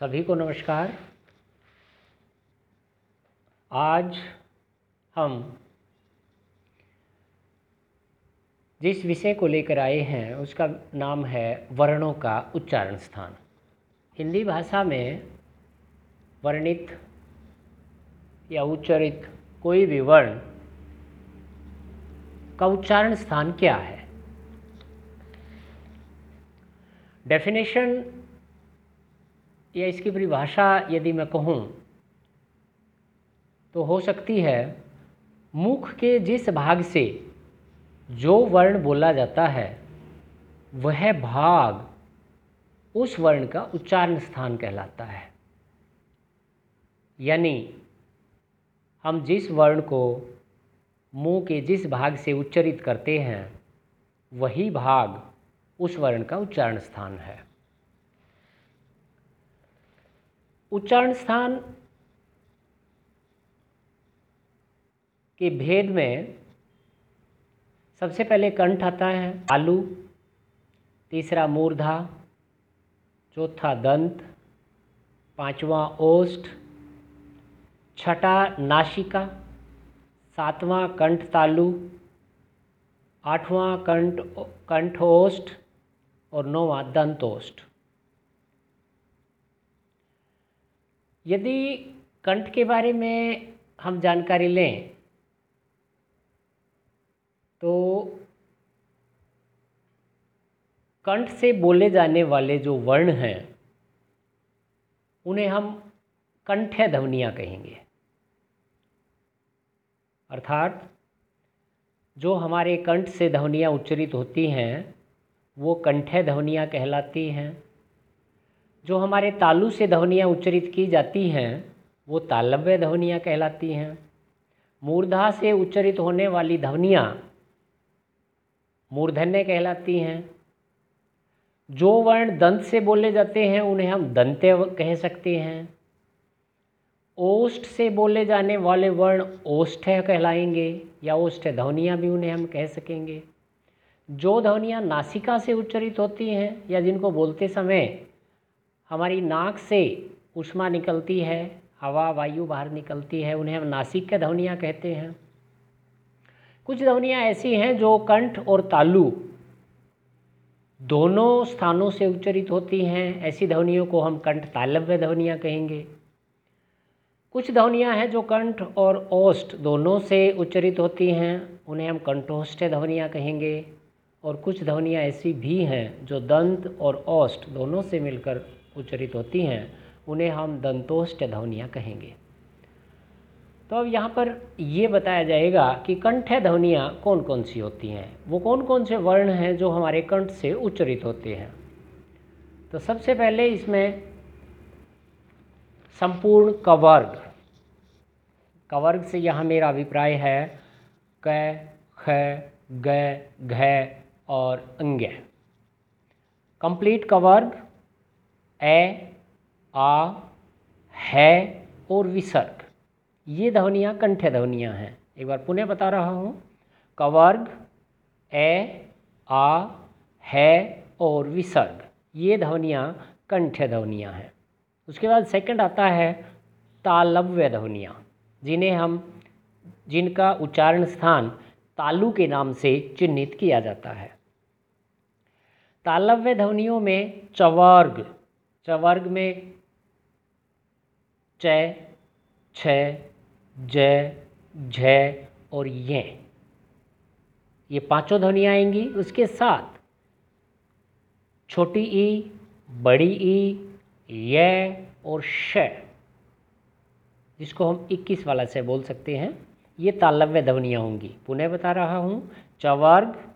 सभी को नमस्कार। आज हम जिस विषय को लेकर आए हैं, उसका नाम है वर्णों का उच्चारण स्थान। हिंदी भाषा में वर्णित या उच्चरित कोई भी वर्ण का उच्चारण स्थान क्या है? डेफिनेशन या इसकी परिभाषा यदि मैं कहूँ तो हो सकती है मुख के जिस भाग से जो वर्ण बोला जाता है, वह भाग उस वर्ण का उच्चारण स्थान कहलाता है। यानी हम जिस वर्ण को मुँह के जिस भाग से उच्चरित करते हैं, वही भाग उस वर्ण का उच्चारण स्थान है। उच्चारण स्थान के भेद में सबसे पहले कंठ आता है, आलू, तीसरा मूर्धा, चौथा दंत, पांचवा ओष्ठ, छठा नासिका सातवां कंठ तालु, आठवां कंठ, कंठोष्ठ और नौवां दंतोष्ठ। यदि कंठ के बारे में हम जानकारी लें तो कंठ से बोले जाने वाले जो वर्ण हैं, उन्हें हम कंठ्य ध्वनियाँ कहेंगे। अर्थात, जो हमारे कंठ से ध्वनियाँ उच्चरित होती हैं, वो कंठ्य ध्वनियाँ कहलाती हैं। जो हमारे तालु से ध्वनियाँ उच्चरित की जाती हैं, वो तालव्य ध्वनियाँ कहलाती हैं। मूर्धा से उच्चरित होने वाली ध्वनियाँ मूर्धन्य कहलाती हैं। जो वर्ण दंत से बोले जाते हैं, उन्हें हम दंत्य कह सकते हैं। ओष्ठ से बोले जाने वाले वर्ण ओष्ठ कहलाएँगे, या ओष्ठ ध्वनियाँ भी उन्हें हम कह सकेंगे। जो ध्वनियाँ नासिका से उच्चरित होती हैं, या जिनको बोलते समय हमारी नाक से उष्मा निकलती है, हवा, वायु बाहर निकलती है, उन्हें हम नासिक के ध्वनियाँ कहते हैं। कुछ ध्वनियाँ ऐसी हैं जो कंठ और तालु दोनों स्थानों से उच्चरित होती हैं। ऐसी ध्वनियों को हम कंठ तालव्य ध्वनियाँ कहेंगे। कुछ ध्वनियाँ हैं जो कंठ और ओष्ठ दोनों से उच्चरित होती हैं, उन्हें हम कंठोष्ठ ध्वनियाँ कहेंगे। और कुछ ध्वनियाँ ऐसी भी हैं जो दंत और ओष्ठ दोनों से मिलकर उच्चरित होती हैं, उन्हें हम दंतोष्ट ध्वनियाँ कहेंगे। तो अब यहाँ पर ये बताया जाएगा कि कंठ ध्वनियाँ कौन कौन सी होती हैं? वो कौन कौन से वर्ण हैं जो हमारे कंठ से उच्चरित होते हैं? तो सबसे पहले इसमें संपूर्ण कवर्ग। कवर्ग से यहाँ मेरा अभिप्राय है, क, ख, ग, घ और अंग कंप्लीट कवर्ग ए, आ, है और विसर्ग। ये ध्वनियाँ, कंठ ध्वनियाँ हैं। एक बार पुनः बता रहा हूँ। कवर्ग ए, आ, है और विसर्ग। ये ध्वनियाँ, कंठ ध्वनियाँ हैं। उसके बाद सेकंड आता है, तालव्य ध्वनियाँ। जिन्हें हम, जिनका उच्चारण स्थान तालु के नाम से चिन्हित किया जाता है। तालव्य ध्वनियों में चवर्ग चवर्ग में च, छ, ज, झ और ये। ये पाँचों ध्वनियाँ आएँगी, उसके साथ छोटी ई, बड़ी ई, य और श, जिसको हम 21 वाला से बोल सकते हैं। ये तालव्य ध्वनियाँ होंगी। पुनः बता रहा हूँ चवर्ग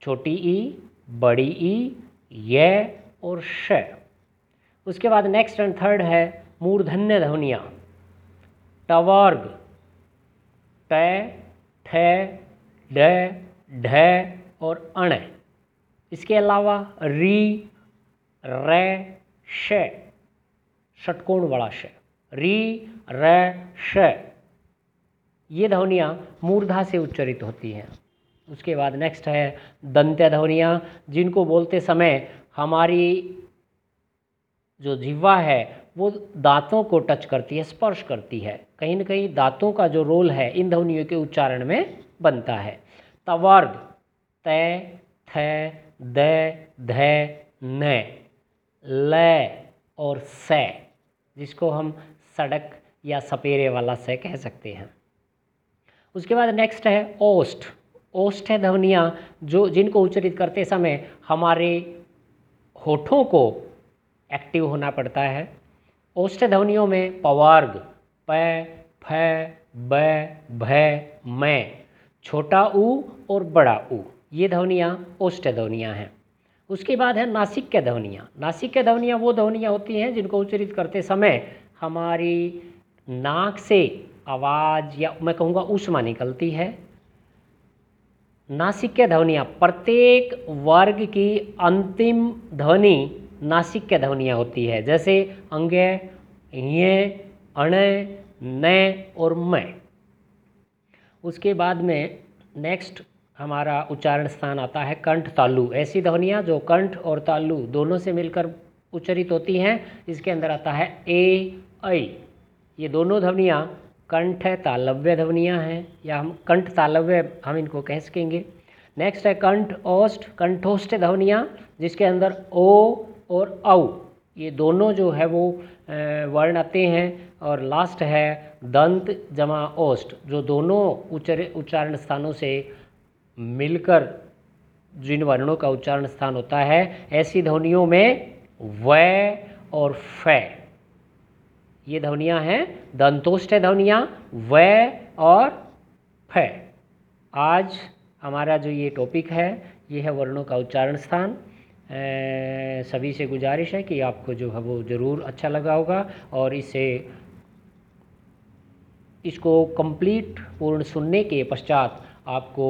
छोटी ई, बड़ी ई, य और श। उसके बाद नेक्स्ट एंड थर्ड है मूर्धन्य ध्वनियाँ टवर्ग। ट, ठ, ड, ढ और अण। इसके अलावा री, र षटकोण वाला श। री, र, श। ये ध्वनियाँ मूर्धा से उच्चरित होती हैं। उसके बाद नेक्स्ट है दंत्य ध्वनियाँ जिनको बोलते समय हमारी जो जिह्वा है, वो दांतों को टच करती है, स्पर्श करती है। कहीं ना कहीं दांतों का जो रोल है, इन ध्वनियों के उच्चारण में बनता है। तवर्ग तय थ ध, न और स, जिसको हम सड़क या सपेरे वाला स कह सकते हैं। उसके बाद नेक्स्ट है ओस्ट है ध्वनियाँ जो, जिनको उच्चरित करते समय हमारे होठों को एक्टिव होना पड़ता है। ओष्ठ ध्वनियों में पवार्ग, प, फ, ब, भ, मैं, छोटा ऊ और बड़ा ऊ ये ध्वनियाँ ओष्ठ ध्वनियाँ हैं। उसके बाद है नासिक के ध्वनियाँ। नासिक के ध्वनियाँ वो ध्वनियाँ होती हैं जिनको उच्चरित करते समय हमारी नाक से आवाज़ या मैं कहूँगा ऊष्मा निकलती है। नासिक के ध्वनियाँ प्रत्येक वर्ग की अंतिम ध्वनि नासिक के ध्वनियाँ होती है? जैसे अंगे ये अण, न और मैं। उसके बाद में नेक्स्ट हमारा उच्चारण स्थान आता है कंठ तालु। ऐसी ध्वनियाँ जो कंठ और तालु दोनों से मिलकर उच्चरित होती हैं। इसके अंदर आता है ए, ऐ। ये दोनों ध्वनियाँ कंठ तालव्य ध्वनियाँ हैं, या हम कंठ तालव्य हम इनको कह सकेंगे। नेक्स्ट है कंठ ओष्ठ कंठोष्ठ ध्वनियाँ जिसके अंदर ओ और औ। ये दोनों जो है वो वर्ण आते हैं और लास्ट है दंत जमा ओष्ठ जो दोनों उच्चर उच्चारण स्थानों से मिलकर जिन वर्णों का उच्चारण स्थान होता है, ऐसी ध्वनियों में व और फ। ये ध्वनियाँ हैं, दंतोष्ट ध्वनियाँ, व और फ। आज हमारा जो ये टॉपिक है, ये है वर्णों का उच्चारण स्थान। सभी से गुजारिश है कि आपको जो है वो ज़रूर अच्छा लगा होगा और इसे, इसको कंप्लीट पूर्ण सुनने के पश्चात आपको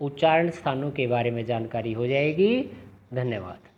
उच्चारण स्थानों के बारे में जानकारी हो जाएगी। धन्यवाद।